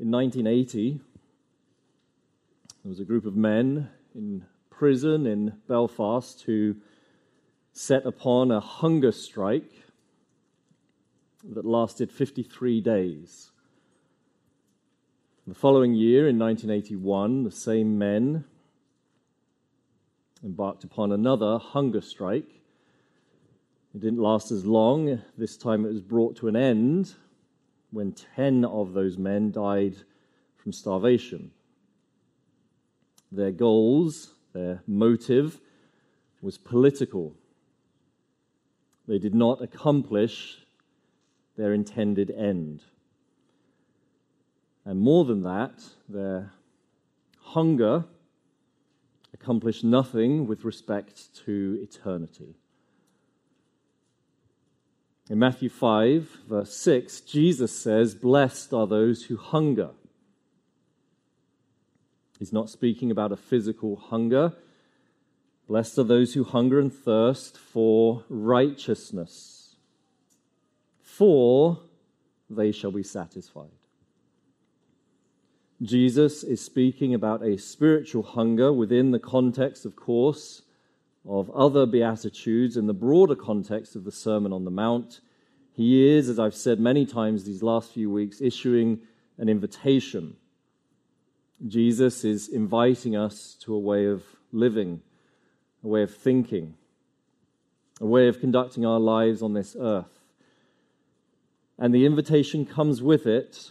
In 1980, there was a group of men in prison in Belfast who set upon a hunger strike that lasted 53 days. The following year, in 1981, the same men embarked upon another hunger strike. It didn't last as long. This time it was brought to an end when 10 of those men died from starvation. Their goals, their motive, was political. They did not accomplish their intended end. And more than that, their hunger accomplished nothing with respect to eternity. In Matthew 5, verse 6, Jesus says, Blessed are those who hunger. He's not speaking about a physical hunger. Blessed are those who hunger and thirst for righteousness, for they shall be satisfied. Jesus is speaking about a spiritual hunger within the context, of course, of other Beatitudes in the broader context of the Sermon on the Mount. He is, as I've said many times these last few weeks, issuing an invitation. Jesus is inviting us to a way of living, a way of thinking, a way of conducting our lives on this earth. And the invitation comes with it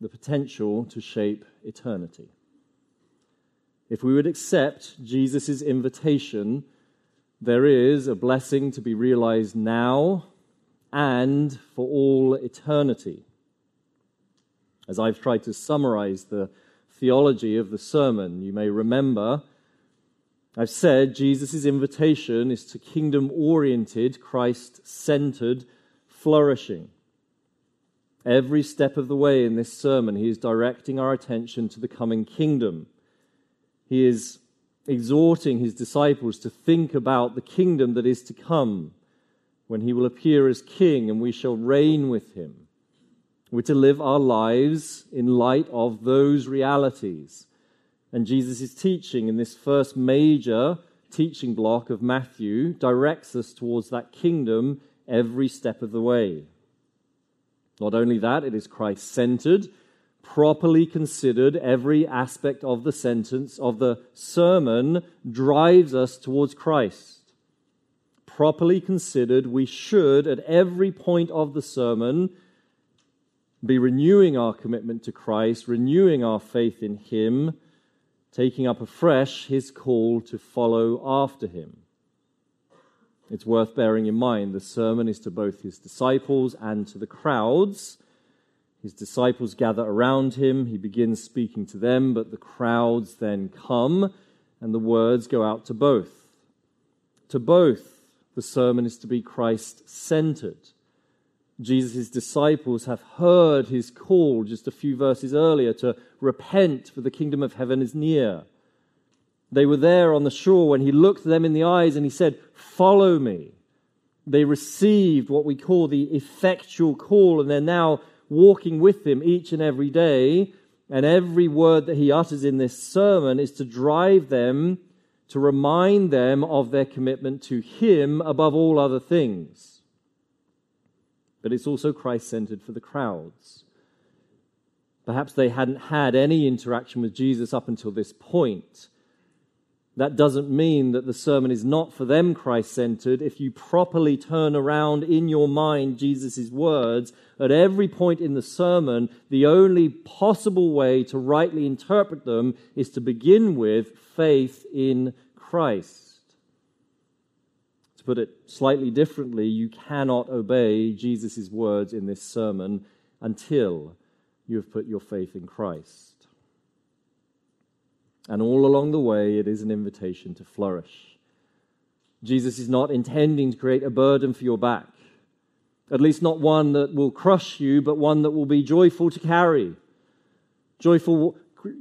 the potential to shape eternity. If we would accept Jesus' invitation, there is a blessing to be realized now and for all eternity. As I've tried to summarize the theology of the sermon, you may remember I've said Jesus' invitation is to kingdom oriented, Christ centered flourishing. Every step of the way in this sermon, he is directing our attention to the coming kingdom. He is exhorting his disciples to think about the kingdom that is to come when he will appear as king and we shall reign with him. We're to live our lives in light of those realities. And Jesus' teaching in this first major teaching block of Matthew directs us towards that kingdom every step of the way. Not only that, it is Christ centered, properly considered, every aspect of the sentence, of the sermon, drives us towards Christ. Properly considered, we should, at every point of the sermon, be renewing our commitment to Christ, renewing our faith in Him, taking up afresh His call to follow after Him. It's worth bearing in mind the sermon is to both his disciples and to the crowds. His disciples gather around him. He begins speaking to them, but the crowds then come, and the words go out to both. To both, the sermon is to be Christ centered. Jesus' disciples have heard his call just a few verses earlier to repent, for the kingdom of heaven is near. They were there on the shore when he looked them in the eyes and he said, Follow me. They received what we call the effectual call, and they're now walking with him each and every day. And every word that he utters in this sermon is to drive them, to remind them of their commitment to him above all other things. But it's also Christ centered for the crowds. Perhaps they hadn't had any interaction with Jesus up until this point. That doesn't mean that the sermon is not for them Christ centered. If you properly turn around in your mind Jesus' words at every point in the sermon, the only possible way to rightly interpret them is to begin with faith in Christ. To put it slightly differently, you cannot obey Jesus' words in this sermon until you have put your faith in Christ. And all along the way, it is an invitation to flourish. Jesus is not intending to create a burden for your back, at least not one that will crush you, but one that will be joyful to carry. Joyful,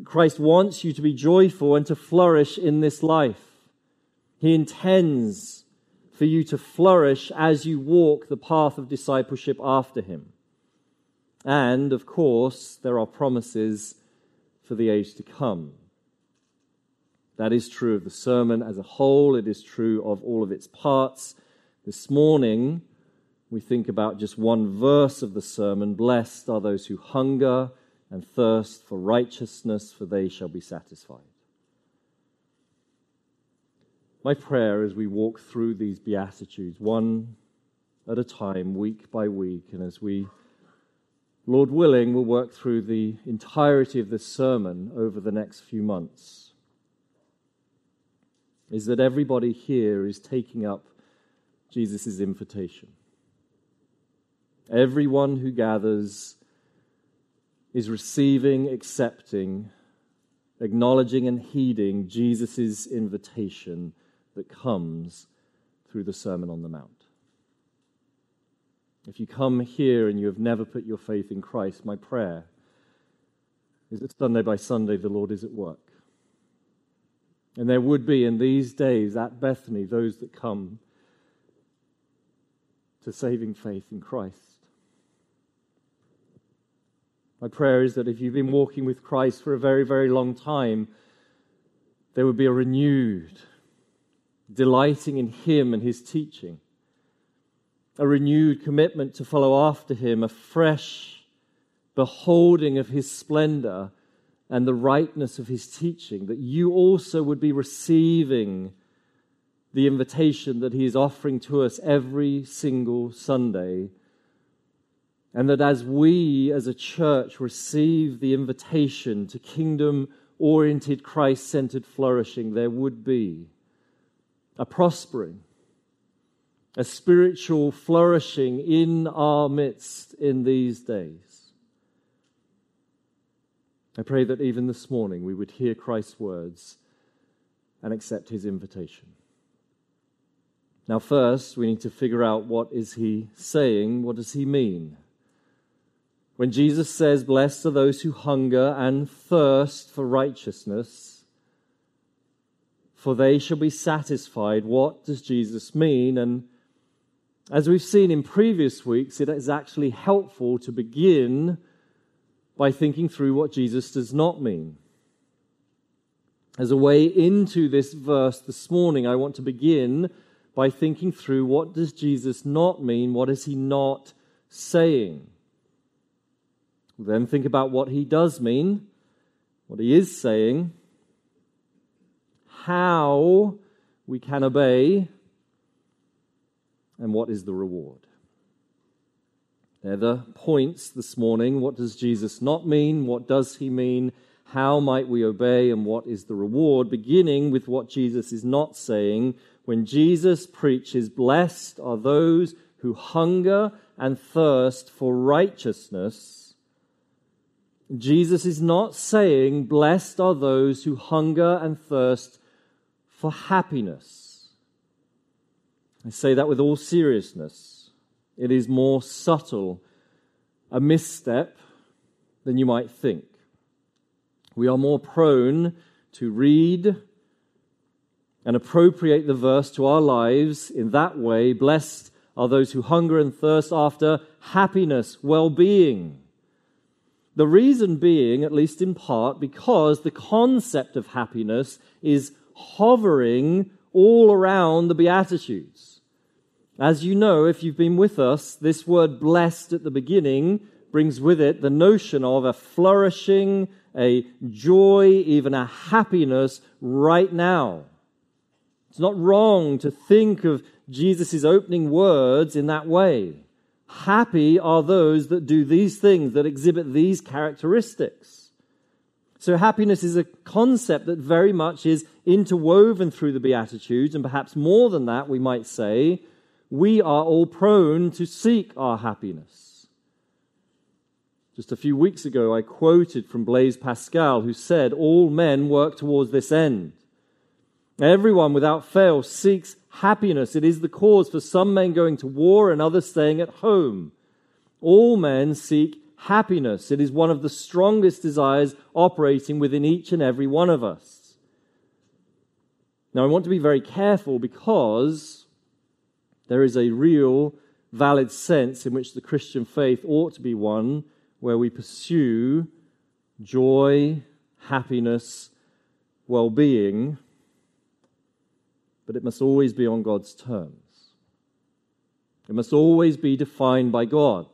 Christ wants you to be joyful and to flourish in this life. He intends for you to flourish as you walk the path of discipleship after Him. And, of course, there are promises for the age to come. That is true of the sermon as a whole, it is true of all of its parts. This morning, we think about just one verse of the sermon Blessed are those who hunger and thirst for righteousness, for they shall be satisfied. My prayer as we walk through these Beatitudes, one at a time, week by week, and as we, Lord willing, will work through the entirety of this sermon over the next few months, is that everybody here is taking up Jesus' invitation. Everyone who gathers is receiving, accepting, acknowledging, and heeding Jesus' invitation that comes through the Sermon on the Mount. If you come here and you have never put your faith in Christ, my prayer is that Sunday by Sunday the Lord is at work. And there would be in these days at Bethany those that come to saving faith in Christ. My prayer is that if you've been walking with Christ for a very, very long time, there would be a renewed delighting in Him and His teaching, a renewed commitment to follow after Him, a fresh beholding of His splendor and the rightness of His teaching, that you also would be receiving the invitation that He is offering to us every single Sunday and that as we as a church receive the invitation to kingdom oriented, Christ centered flourishing, there would be a prospering, a spiritual flourishing in our midst in these days. I pray that even this morning we would hear Christ's words and accept his invitation. Now first we need to figure out what is he saying? What does he mean? When Jesus says, Blessed are those who hunger and thirst for righteousness, for they shall be satisfied, what does Jesus mean? And as we've seen in previous weeks, it is actually helpful to begin by thinking through what Jesus does not mean. As a way into this verse this morning, I want to begin by thinking through what does Jesus not mean? What is he not saying? Then think about what he does mean, what he is saying, how we can obey, and what is the reward. They're the points this morning. What does Jesus not mean? What does he mean? How might we obey? And what is the reward? Beginning with what Jesus is not saying. When Jesus preaches, Blessed are those who hunger and thirst for righteousness Jesus is not saying, Blessed are those who hunger and thirst for happiness. I say that with all seriousness. It is more subtle, a misstep than you might think. We are more prone to read and appropriate the verse to our lives in that way. Blessed are those who hunger and thirst after happiness, well being the reason being, at least in part, because the concept of happiness is hovering all around the Beatitudes. As you know, if you've been with us, this word blessed at the beginning brings with it the notion of a flourishing, a joy, even a happiness right now. It's not wrong to think of Jesus' opening words in that way. Happy are those that do these things, that exhibit these characteristics. So, happiness is a concept that very much is interwoven through the Beatitudes, and perhaps more than that, we might say, we are all prone to seek our happiness. Just a few weeks ago, I quoted from Blaise Pascal, who said, All men work towards this end. Everyone without fail seeks happiness. It is the cause for some men going to war and others staying at home. All men seek happiness. It is one of the strongest desires operating within each and every one of us. Now, I want to be very careful because there is a real, valid sense in which the Christian faith ought to be one where we pursue joy, happiness, well being, but it must always be on God's terms. It must always be defined by God.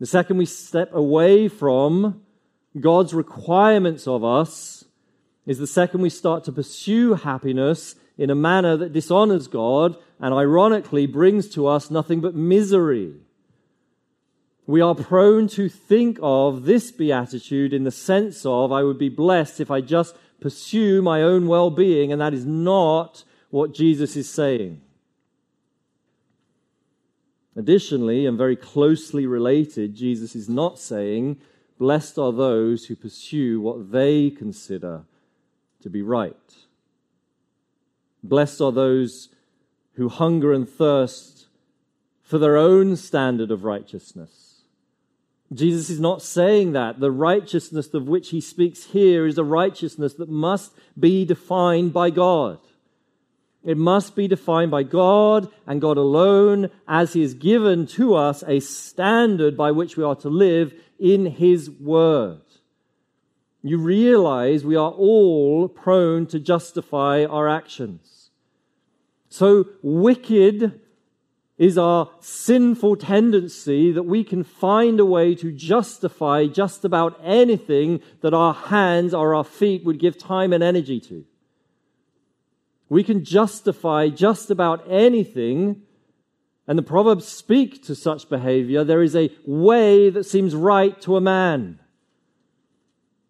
The second we step away from God's requirements of us is the second we start to pursue happiness in a manner that dishonors God and ironically brings to us nothing but misery. We are prone to think of this beatitude in the sense of, I would be blessed if I just pursue my own well being, and that is not what Jesus is saying. Additionally, and very closely related, Jesus is not saying, Blessed are those who pursue what they consider to be right. Blessed are those who hunger and thirst for their own standard of righteousness. Jesus is not saying that. The righteousness of which he speaks here is a righteousness that must be defined by God. It must be defined by God and God alone as He has given to us a standard by which we are to live in His Word. You realize we are all prone to justify our actions. So wicked is our sinful tendency that we can find a way to justify just about anything that our hands or our feet would give time and energy to. We can justify just about anything, and the Proverbs speak to such behavior. There is a way that seems right to a man.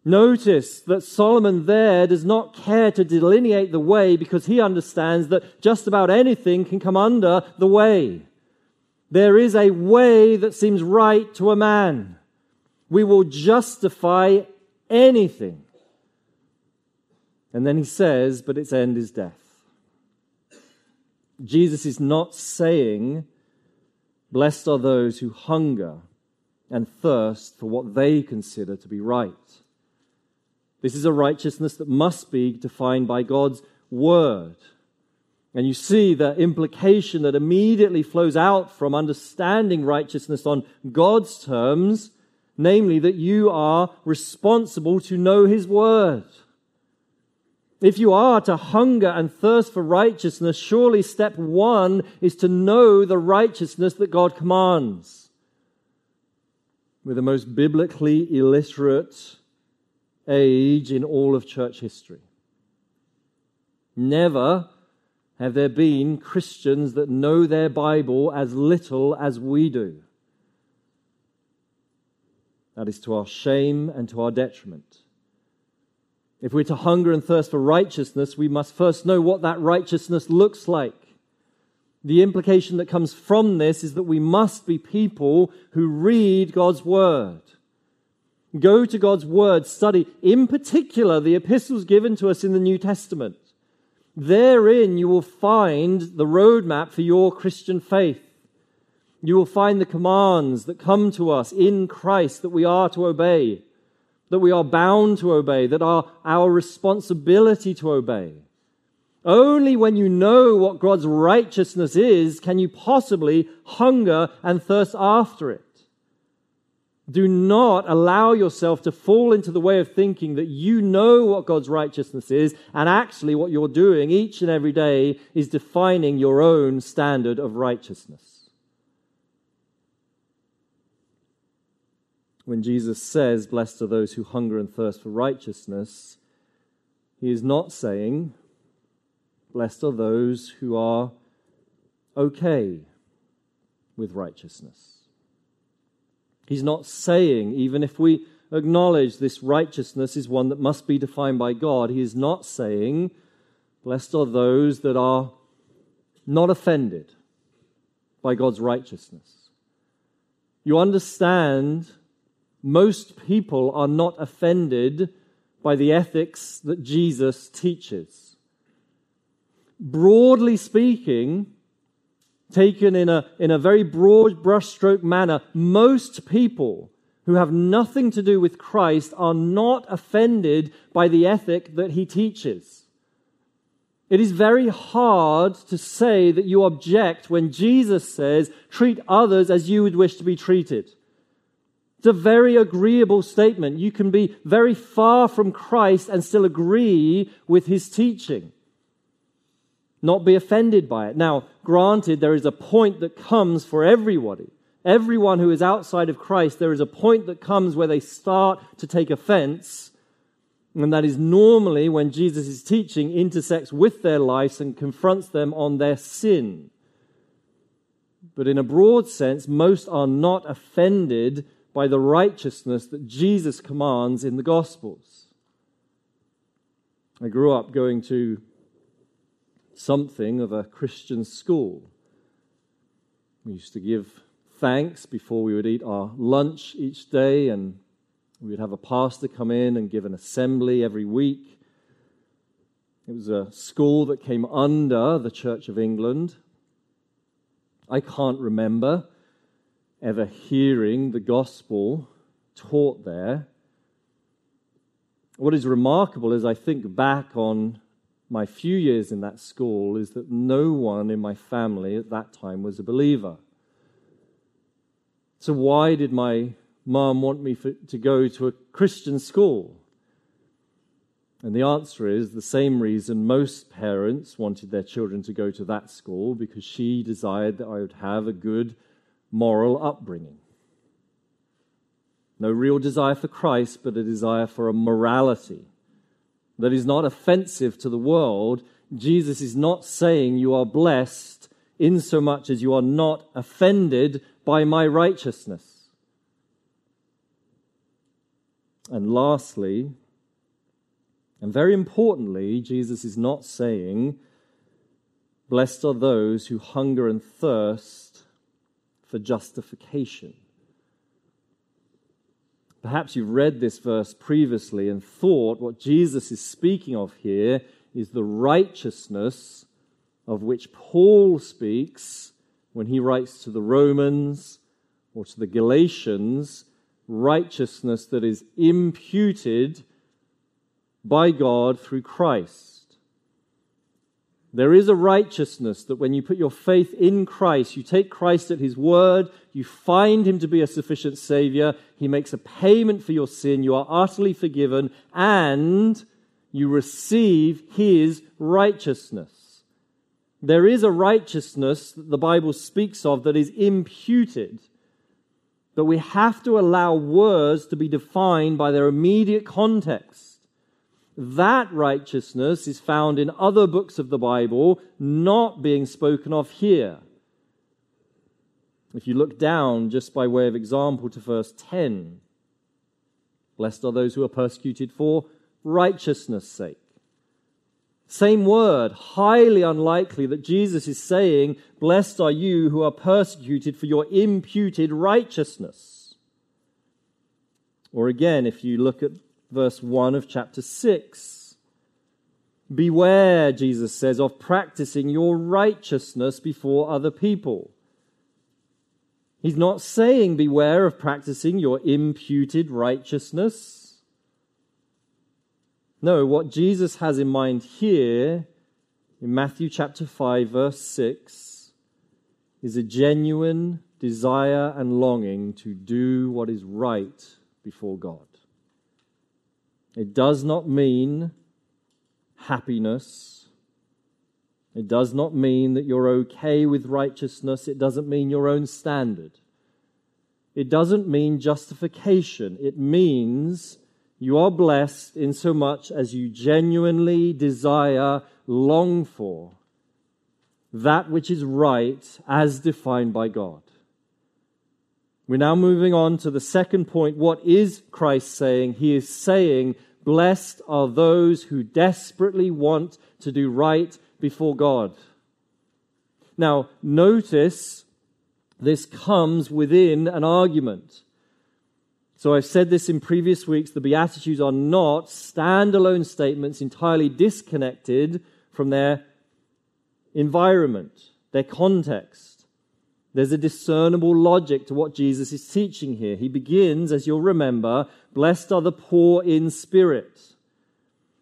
Notice that Solomon there does not care to delineate the way because he understands that just about anything can come under the way. There is a way that seems right to a man. We will justify anything. And then he says, but its end is death. Jesus is not saying, Blessed are those who hunger and thirst for what they consider to be right. This is a righteousness that must be defined by God's word. And you see the implication that immediately flows out from understanding righteousness on God's terms, namely that you are responsible to know His word. If you are to hunger and thirst for righteousness, surely step one is to know the righteousness that God commands. We're the most biblically illiterate age in all of church history. Never have there been Christians that know their Bible as little as we do. That is to our shame and to our detriment. If we're to hunger and thirst for righteousness, we must first know what that righteousness looks like. The implication that comes from this is that we must be people who read God's Word. Go to God's Word, study, in particular, the epistles given to us in the New Testament. Therein, you will find the roadmap for your Christian faith. You will find the commands that come to us in Christ that we are to obey that we are bound to obey, that are our responsibility to obey. Only when you know what God's righteousness is can you possibly hunger and thirst after it. Do not allow yourself to fall into the way of thinking that you know what God's righteousness is, and actually what you're doing each and every day is defining your own standard of righteousness. when Jesus says, Blessed are those who hunger and thirst for righteousness, he is not saying, Blessed are those who are okay with righteousness. He's not saying, even if we acknowledge this righteousness is one that must be defined by God, he is not saying, Blessed are those that are not offended by God's righteousness. You understand most people are not offended by the ethics that Jesus teaches. Broadly speaking, taken in a, in a very broad brushstroke manner, most people who have nothing to do with Christ are not offended by the ethic that he teaches. It is very hard to say that you object when Jesus says, treat others as you would wish to be treated. It's a very agreeable statement. You can be very far from Christ and still agree with his teaching, not be offended by it. Now, granted, there is a point that comes for everybody. Everyone who is outside of Christ, there is a point that comes where they start to take offense. And that is normally when Jesus' teaching intersects with their lives and confronts them on their sin. But in a broad sense, most are not offended by the righteousness that Jesus commands in the Gospels. I grew up going to something of a Christian school. We used to give thanks before we would eat our lunch each day, and we would have a pastor come in and give an assembly every week. It was a school that came under the Church of England. I can't remember ever hearing the gospel taught there. What is remarkable is I think back on my few years in that school is that no one in my family at that time was a believer. So, why did my mom want me for, to go to a Christian school? And the answer is the same reason most parents wanted their children to go to that school because she desired that I would have a good moral upbringing. No real desire for Christ, but a desire for a morality that is not offensive to the world. Jesus is not saying you are blessed in so much as you are not offended by my righteousness. And lastly, and very importantly, Jesus is not saying, Blessed are those who hunger and thirst for justification. Perhaps you've read this verse previously and thought what Jesus is speaking of here is the righteousness of which Paul speaks when he writes to the Romans or to the Galatians, righteousness that is imputed by God through Christ. There is a righteousness that when you put your faith in Christ, you take Christ at his word, you find him to be a sufficient Savior, he makes a payment for your sin, you are utterly forgiven, and you receive his righteousness. There is a righteousness that the Bible speaks of that is imputed. But we have to allow words to be defined by their immediate context. That righteousness is found in other books of the Bible, not being spoken of here. If you look down, just by way of example, to verse 10, blessed are those who are persecuted for righteousness' sake. Same word, highly unlikely that Jesus is saying, Blessed are you who are persecuted for your imputed righteousness. Or again, if you look at verse 1 of chapter 6. Beware, Jesus says, of practicing your righteousness before other people. He's not saying beware of practicing your imputed righteousness. No, what Jesus has in mind here in Matthew chapter 5, verse 6, is a genuine desire and longing to do what is right before God. It does not mean happiness. It does not mean that you're okay with righteousness. It doesn't mean your own standard. It doesn't mean justification. It means you are blessed in so much as you genuinely desire, long for that which is right as defined by God. We're now moving on to the second point. What is Christ saying? He is saying Blessed are those who desperately want to do right before God. Now, notice this comes within an argument. So I've said this in previous weeks the Beatitudes are not standalone statements entirely disconnected from their environment, their context. There's a discernible logic to what Jesus is teaching here. He begins, as you'll remember, blessed are the poor in spirit.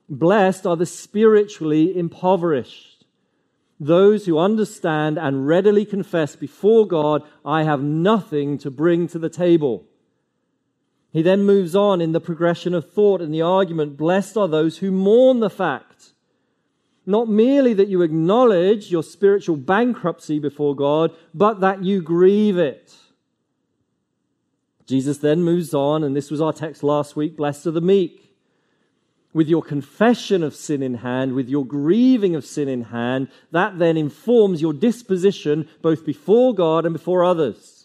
Blessed are the spiritually impoverished. Those who understand and readily confess before God, I have nothing to bring to the table. He then moves on in the progression of thought and the argument Blessed are those who mourn the fact. Not merely that you acknowledge your spiritual bankruptcy before God, but that you grieve it. Jesus then moves on, and this was our text last week Blessed are the meek with your confession of sin in hand, with your grieving of sin in hand, that then informs your disposition both before God and before others.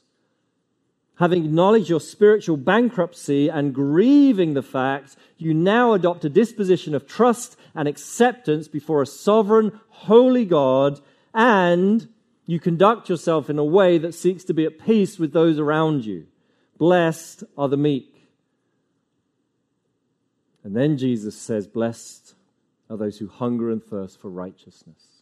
Having acknowledged your spiritual bankruptcy and grieving the fact, you now adopt a disposition of trust and acceptance before a sovereign, holy God, and you conduct yourself in a way that seeks to be at peace with those around you. Blessed are the meek. And then Jesus says, Blessed are those who hunger and thirst for righteousness.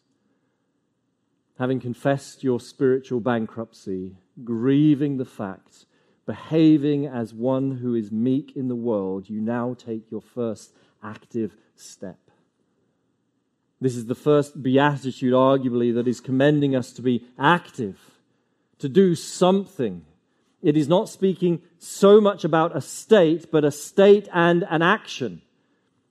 Having confessed your spiritual bankruptcy, grieving the fact, behaving as one who is meek in the world, you now take your first active step. This is the first beatitude, arguably, that is commending us to be active, to do something it is not speaking so much about a state, but a state and an action.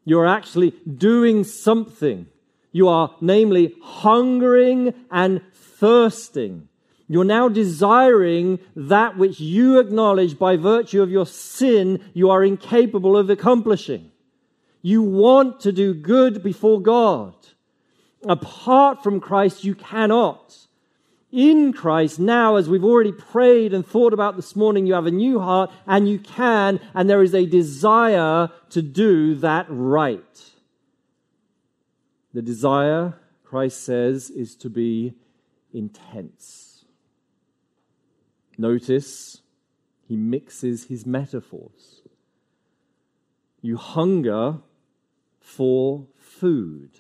You're actually doing something. You are, namely, hungering and thirsting. You're now desiring that which you acknowledge by virtue of your sin you are incapable of accomplishing. You want to do good before God. Apart from Christ, you cannot in Christ now, as we've already prayed and thought about this morning, you have a new heart and you can, and there is a desire to do that right. The desire, Christ says, is to be intense. Notice he mixes his metaphors. You hunger for food,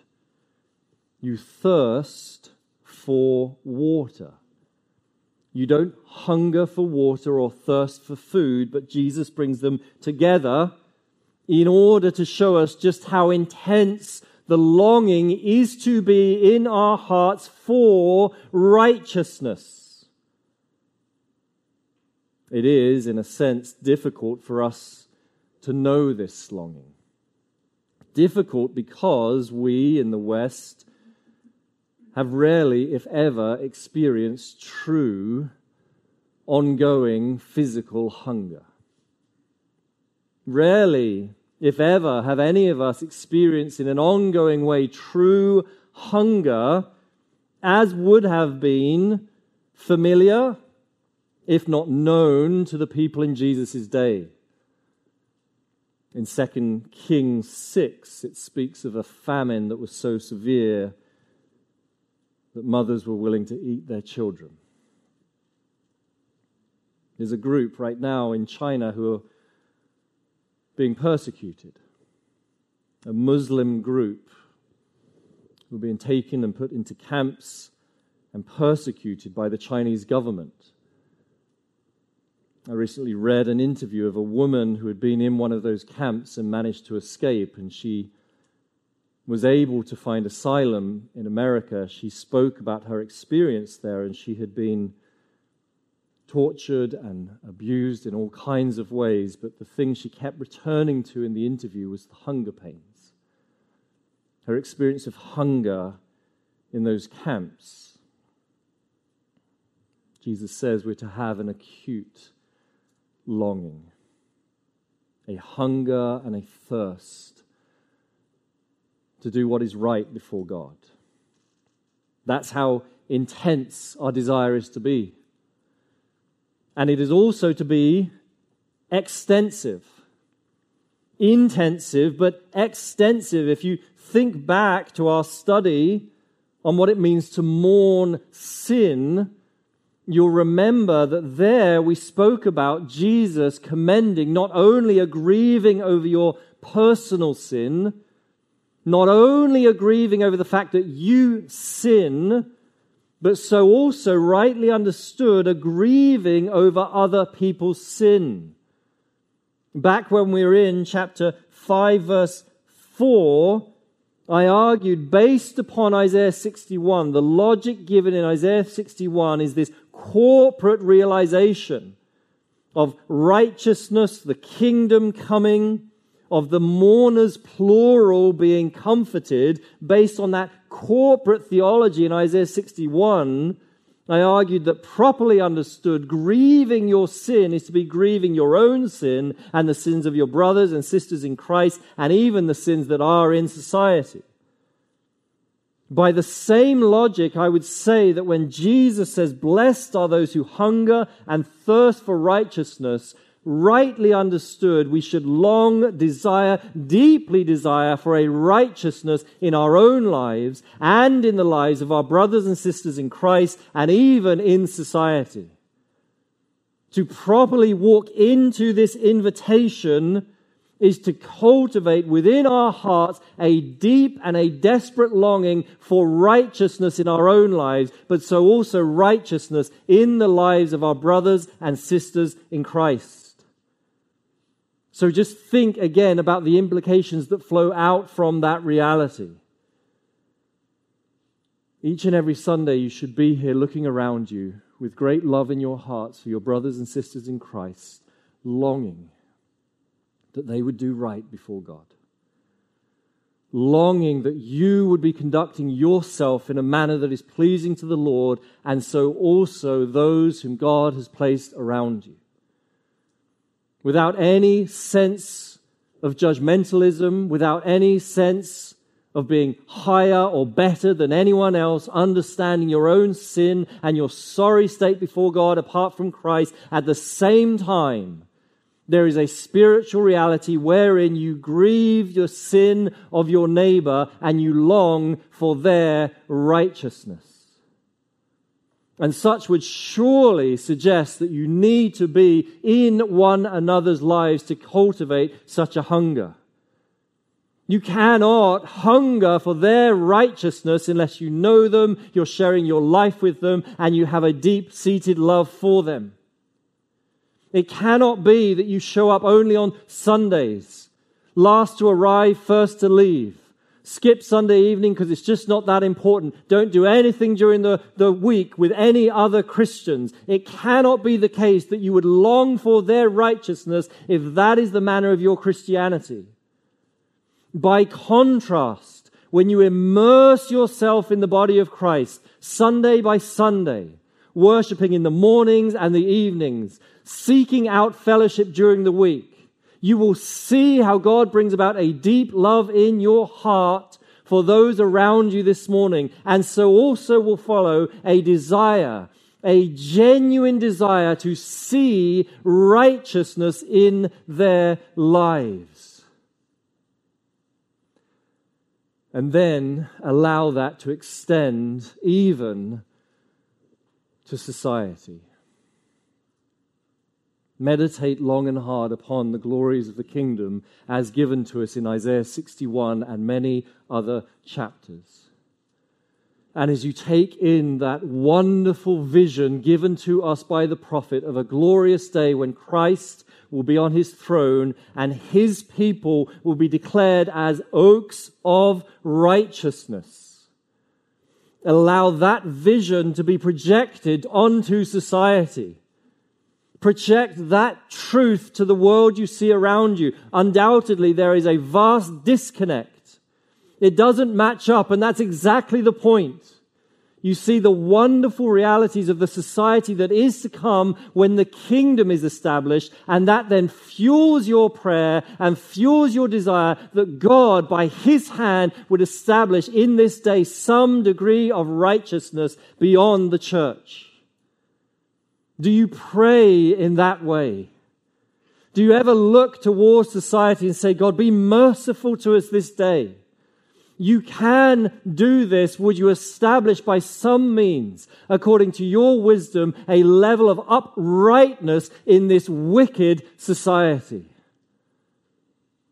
you thirst for water. You don't hunger for water or thirst for food, but Jesus brings them together in order to show us just how intense the longing is to be in our hearts for righteousness. It is, in a sense, difficult for us to know this longing. Difficult because we in the West have rarely, if ever, experienced true, ongoing physical hunger. Rarely, if ever, have any of us experienced in an ongoing way true hunger as would have been familiar, if not known, to the people in Jesus' day. In 2 Kings 6, it speaks of a famine that was so severe that mothers were willing to eat their children. There's a group right now in China who are being persecuted, a Muslim group who are being taken and put into camps and persecuted by the Chinese government. I recently read an interview of a woman who had been in one of those camps and managed to escape, and she was able to find asylum in America, she spoke about her experience there, and she had been tortured and abused in all kinds of ways. But the thing she kept returning to in the interview was the hunger pains. Her experience of hunger in those camps. Jesus says we're to have an acute longing, a hunger and a thirst to do what is right before God. That's how intense our desire is to be. And it is also to be extensive. Intensive, but extensive. If you think back to our study on what it means to mourn sin, you'll remember that there we spoke about Jesus commending not only a grieving over your personal sin, not only a grieving over the fact that you sin, but so also rightly understood a grieving over other people's sin. Back when we were in chapter 5, verse 4, I argued based upon Isaiah 61, the logic given in Isaiah 61 is this corporate realization of righteousness, the kingdom coming, of the mourners, plural, being comforted based on that corporate theology in Isaiah 61. I argued that properly understood, grieving your sin is to be grieving your own sin and the sins of your brothers and sisters in Christ, and even the sins that are in society. By the same logic, I would say that when Jesus says, Blessed are those who hunger and thirst for righteousness, rightly understood, we should long desire, deeply desire for a righteousness in our own lives and in the lives of our brothers and sisters in Christ and even in society. To properly walk into this invitation is to cultivate within our hearts a deep and a desperate longing for righteousness in our own lives, but so also righteousness in the lives of our brothers and sisters in Christ. So just think again about the implications that flow out from that reality. Each and every Sunday, you should be here looking around you with great love in your hearts for your brothers and sisters in Christ, longing that they would do right before God. Longing that you would be conducting yourself in a manner that is pleasing to the Lord, and so also those whom God has placed around you. Without any sense of judgmentalism, without any sense of being higher or better than anyone else, understanding your own sin and your sorry state before God apart from Christ, at the same time, there is a spiritual reality wherein you grieve your sin of your neighbor and you long for their righteousness. And such would surely suggest that you need to be in one another's lives to cultivate such a hunger. You cannot hunger for their righteousness unless you know them, you're sharing your life with them, and you have a deep seated love for them. It cannot be that you show up only on Sundays, last to arrive, first to leave. Skip Sunday evening because it's just not that important. Don't do anything during the, the week with any other Christians. It cannot be the case that you would long for their righteousness if that is the manner of your Christianity. By contrast, when you immerse yourself in the body of Christ, Sunday by Sunday, worshipping in the mornings and the evenings, seeking out fellowship during the week, you will see how God brings about a deep love in your heart for those around you this morning. And so also will follow a desire, a genuine desire to see righteousness in their lives. And then allow that to extend even to society. Meditate long and hard upon the glories of the kingdom as given to us in Isaiah 61 and many other chapters. And as you take in that wonderful vision given to us by the prophet of a glorious day when Christ will be on his throne and his people will be declared as oaks of righteousness. Allow that vision to be projected onto society Project that truth to the world you see around you. Undoubtedly, there is a vast disconnect. It doesn't match up, and that's exactly the point. You see the wonderful realities of the society that is to come when the kingdom is established, and that then fuels your prayer and fuels your desire that God, by His hand, would establish in this day some degree of righteousness beyond the church. Do you pray in that way? Do you ever look towards society and say, God, be merciful to us this day? You can do this. Would you establish by some means, according to your wisdom, a level of uprightness in this wicked society?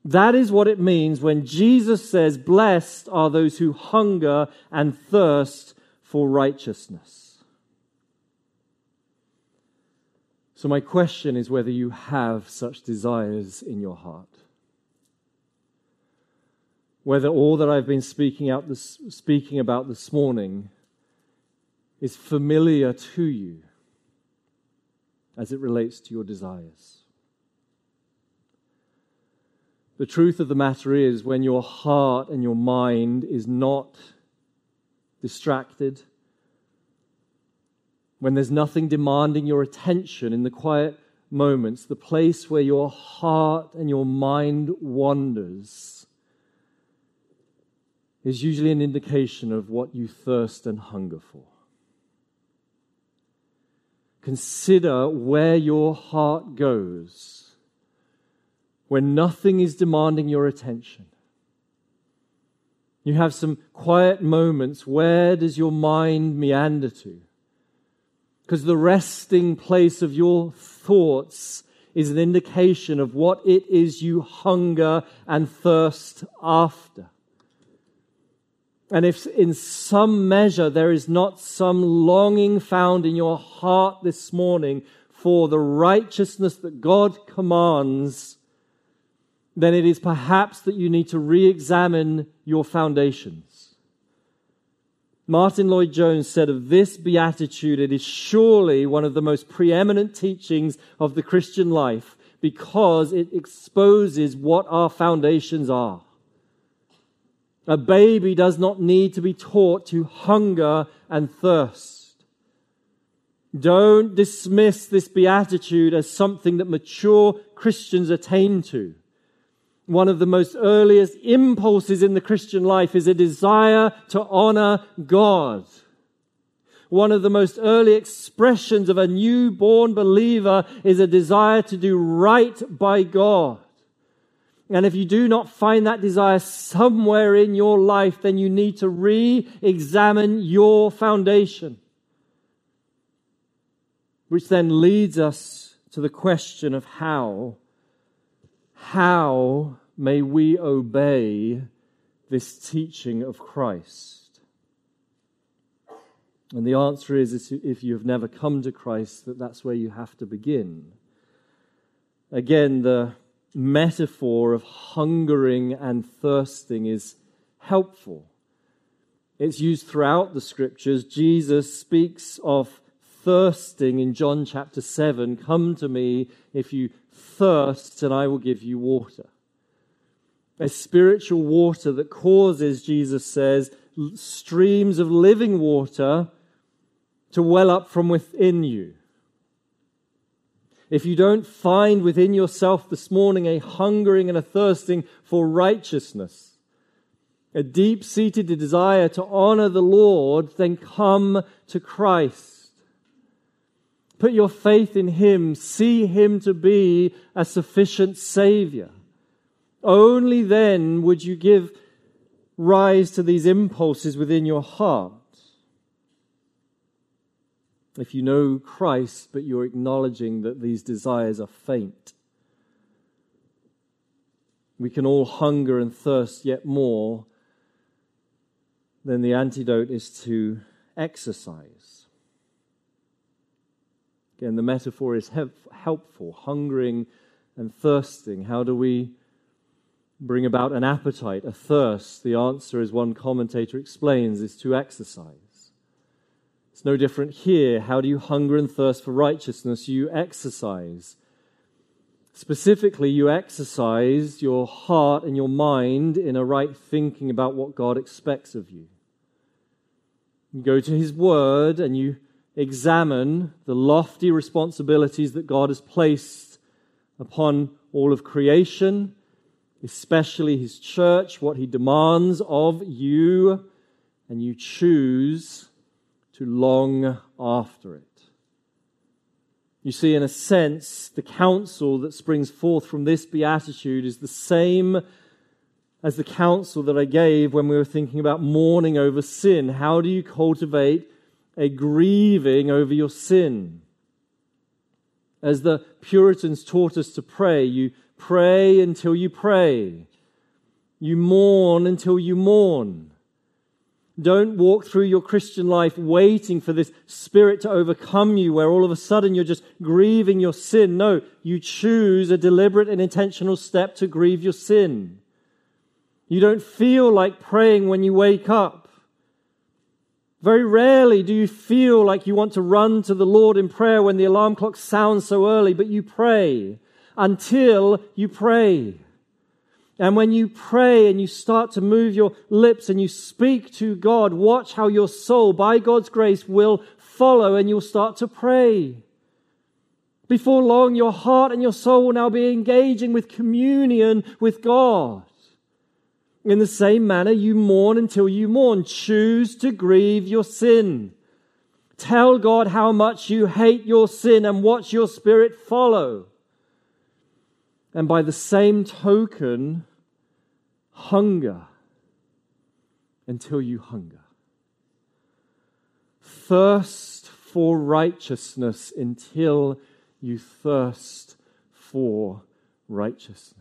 That is what it means when Jesus says, Blessed are those who hunger and thirst for righteousness. So, my question is whether you have such desires in your heart. Whether all that I've been speaking, out this, speaking about this morning is familiar to you. as it relates to your desires. The truth of the matter is, when your heart and your mind is not distracted, when there's nothing demanding your attention in the quiet moments, the place where your heart and your mind wanders is usually an indication of what you thirst and hunger for. Consider where your heart goes when nothing is demanding your attention. You have some quiet moments. Where does your mind meander to? Because the resting place of your thoughts is an indication of what it is you hunger and thirst after. And if in some measure there is not some longing found in your heart this morning for the righteousness that God commands, then it is perhaps that you need to re examine your foundations. Martyn Lloyd Jones said of this beatitude, it is surely one of the most preeminent teachings of the Christian life because it exposes what our foundations are. A baby does not need to be taught to hunger and thirst. Don't dismiss this beatitude as something that mature Christians attain to. One of the most earliest impulses in the Christian life is a desire to honor God. One of the most early expressions of a newborn believer is a desire to do right by God. And if you do not find that desire somewhere in your life, then you need to re examine your foundation. Which then leads us to the question of how. How may we obey this teaching of Christ? And the answer is if you have never come to Christ, that that's where you have to begin. Again, the metaphor of hungering and thirsting is helpful. It's used throughout the scriptures. Jesus speaks of thirsting in John chapter 7. Come to me if you thirst, and I will give you water. A spiritual water that causes, Jesus says, streams of living water to well up from within you if you don't find within yourself this morning a hungering and a thirsting for righteousness, a deep seated desire to honor the Lord, then come to Christ. Put your faith in Him. See Him to be a sufficient Savior. Only then would you give rise to these impulses within your heart if you know Christ, but you're acknowledging that these desires are faint. We can all hunger and thirst yet more, then the antidote is to exercise. Again, the metaphor is helpful hungering and thirsting. How do we bring about an appetite, a thirst? The answer, as one commentator explains, is to exercise. It's no different here. How do you hunger and thirst for righteousness? You exercise. Specifically, you exercise your heart and your mind in a right thinking about what God expects of you. You go to His Word and you examine the lofty responsibilities that God has placed upon all of creation, especially His church, what He demands of you, and you choose to long after it. You see, in a sense, the counsel that springs forth from this beatitude is the same as the counsel that I gave when we were thinking about mourning over sin. How do you cultivate a grieving over your sin? As the Puritans taught us to pray, you pray until you pray, you mourn until you mourn. Don't walk through your Christian life waiting for this spirit to overcome you, where all of a sudden you're just grieving your sin. No, you choose a deliberate and intentional step to grieve your sin. You don't feel like praying when you wake up. Very rarely do you feel like you want to run to the Lord in prayer when the alarm clock sounds so early, but you pray until you pray. And when you pray and you start to move your lips and you speak to God, watch how your soul, by God's grace, will follow and you'll start to pray. Before long, your heart and your soul will now be engaging with communion with God. In the same manner, you mourn until you mourn. Choose to grieve your sin. Tell God how much you hate your sin and watch your spirit follow. And by the same token, hunger until you hunger. Thirst for righteousness until you thirst for righteousness.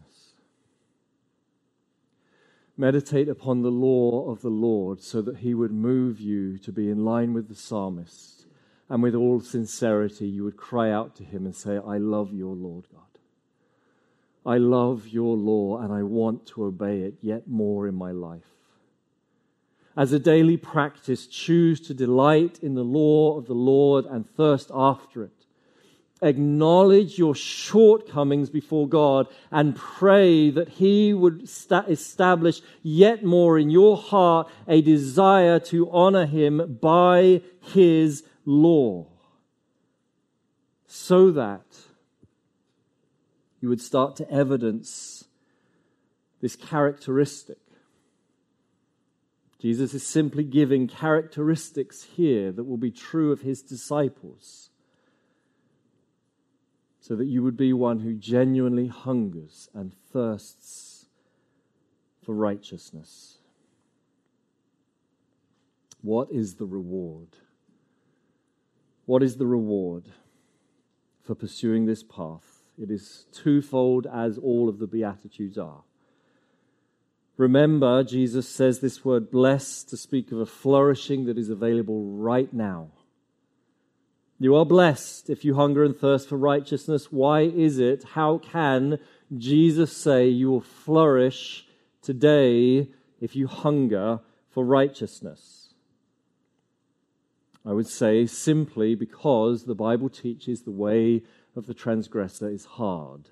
Meditate upon the law of the Lord so that he would move you to be in line with the psalmist. And with all sincerity, you would cry out to him and say, I love your Lord God. I love your law and I want to obey it yet more in my life. As a daily practice, choose to delight in the law of the Lord and thirst after it. Acknowledge your shortcomings before God and pray that He would sta- establish yet more in your heart a desire to honor Him by His law. So that you would start to evidence this characteristic. Jesus is simply giving characteristics here that will be true of his disciples, so that you would be one who genuinely hungers and thirsts for righteousness. What is the reward? What is the reward for pursuing this path? It is twofold, as all of the Beatitudes are. Remember, Jesus says this word blessed to speak of a flourishing that is available right now. You are blessed if you hunger and thirst for righteousness. Why is it? How can Jesus say you will flourish today if you hunger for righteousness? I would say simply because the Bible teaches the way of the transgressor is hard.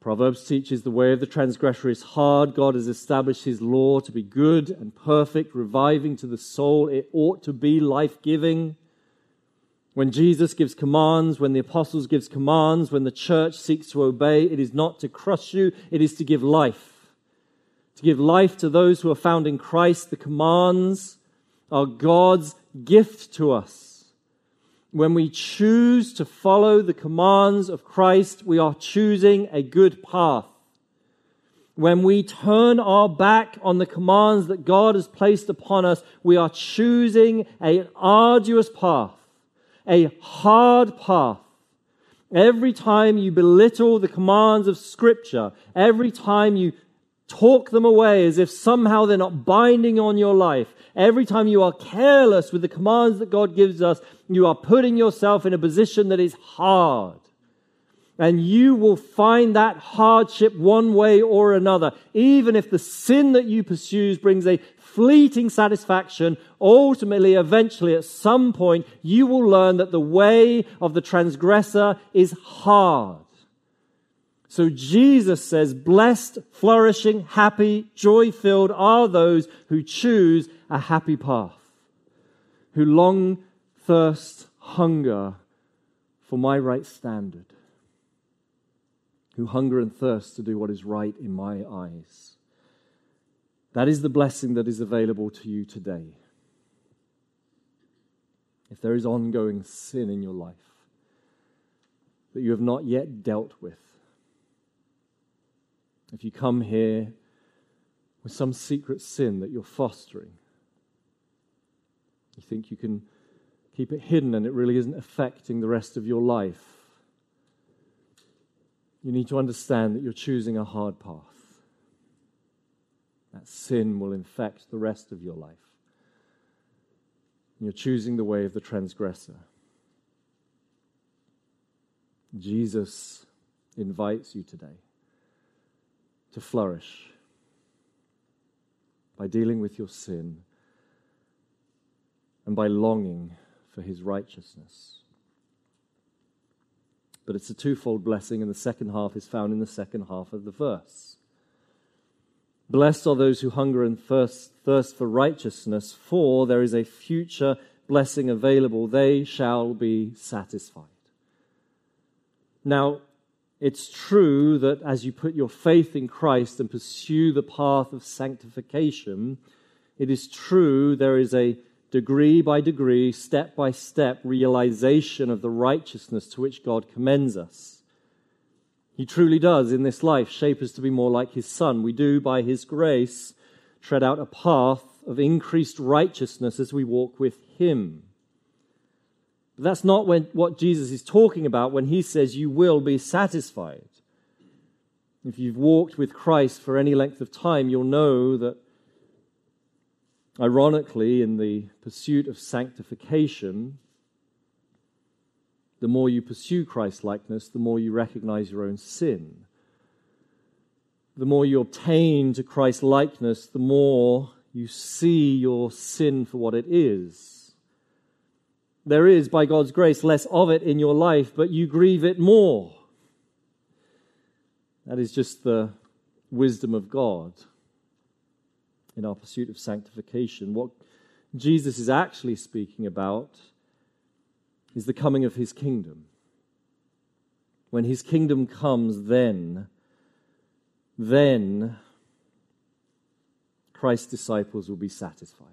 Proverbs teaches the way of the transgressor is hard. God has established his law to be good and perfect, reviving to the soul. It ought to be life giving. When Jesus gives commands, when the apostles gives commands, when the church seeks to obey, it is not to crush you, it is to give life. To give life to those who are found in Christ. The commands are God's gift to us when we choose to follow the commands of Christ, we are choosing a good path. When we turn our back on the commands that God has placed upon us, we are choosing an arduous path, a hard path. Every time you belittle the commands of Scripture, every time you talk them away as if somehow they're not binding on your life, every time you are careless with the commands that God gives us, you are putting yourself in a position that is hard. And you will find that hardship one way or another. Even if the sin that you pursue brings a fleeting satisfaction, ultimately, eventually, at some point, you will learn that the way of the transgressor is hard. So Jesus says, blessed, flourishing, happy, joy filled are those who choose a happy path, who long thirst, hunger for my right standard, who hunger and thirst to do what is right in my eyes. That is the blessing that is available to you today. If there is ongoing sin in your life that you have not yet dealt with, if you come here with some secret sin that you're fostering, you think you can keep it hidden and it really isn't affecting the rest of your life. You need to understand that you're choosing a hard path. That sin will infect the rest of your life. You're choosing the way of the transgressor. Jesus invites you today to flourish by dealing with your sin and by longing for his righteousness. But it's a twofold blessing, and the second half is found in the second half of the verse. Blessed are those who hunger and thirst, thirst for righteousness, for there is a future blessing available. They shall be satisfied. Now, it's true that as you put your faith in Christ and pursue the path of sanctification, it is true there is a degree by degree, step by step realization of the righteousness to which God commends us. He truly does, in this life, shape us to be more like His Son. We do, by His grace, tread out a path of increased righteousness as we walk with Him. But that's not when, what Jesus is talking about when He says, You will be satisfied. If you've walked with Christ for any length of time, you'll know that, ironically, in the pursuit of sanctification, the more you pursue Christ likeness, the more you recognize your own sin. The more you obtain to Christ likeness, the more you see your sin for what it is. There is, by God's grace, less of it in your life, but you grieve it more. That is just the wisdom of God in our pursuit of sanctification. What Jesus is actually speaking about is the coming of his kingdom. When his kingdom comes, then, then Christ's disciples will be satisfied.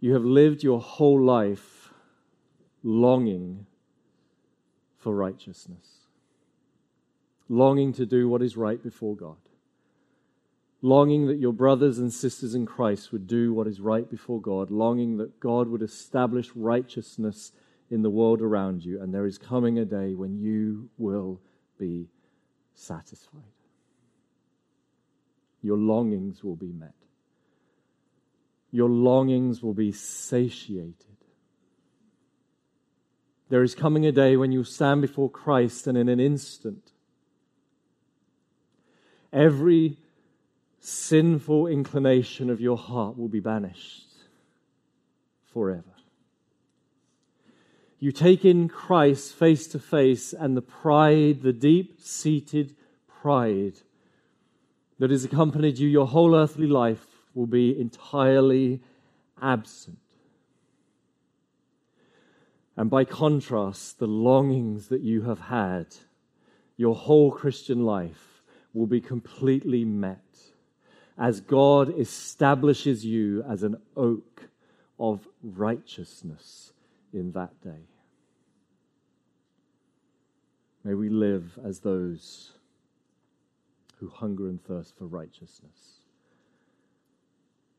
You have lived your whole life longing for righteousness, longing to do what is right before God longing that your brothers and sisters in Christ would do what is right before God, longing that God would establish righteousness in the world around you, and there is coming a day when you will be satisfied. Your longings will be met. Your longings will be satiated. There is coming a day when you stand before Christ, and in an instant, every sinful inclination of your heart will be banished forever. You take in Christ face to face, and the pride, the deep seated pride that has accompanied you your whole earthly life, will be entirely absent. And by contrast, the longings that you have had your whole Christian life will be completely met as God establishes you as an oak of righteousness in that day. May we live as those who hunger and thirst for righteousness,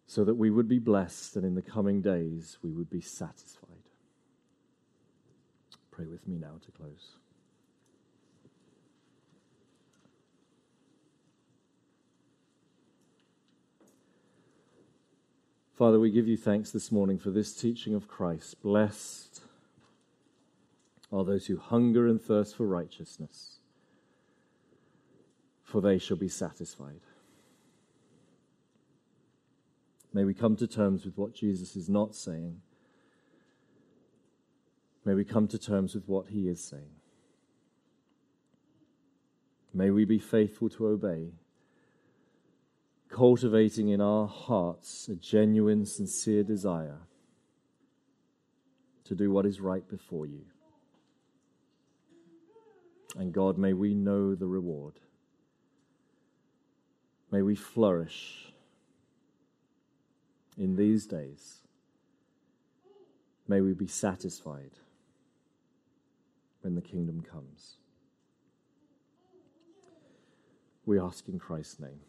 so that we would be blessed and in the coming days we would be satisfied. Pray with me now to close. Father, we give you thanks this morning for this teaching of Christ. Blessed are those who hunger and thirst for righteousness, for they shall be satisfied. May we come to terms with what Jesus is not saying. May we come to terms with what he is saying. May we be faithful to obey cultivating in our hearts a genuine, sincere desire to do what is right before you. And God, may we know the reward. May we flourish in these days. May we be satisfied when the kingdom comes. We ask in Christ's name.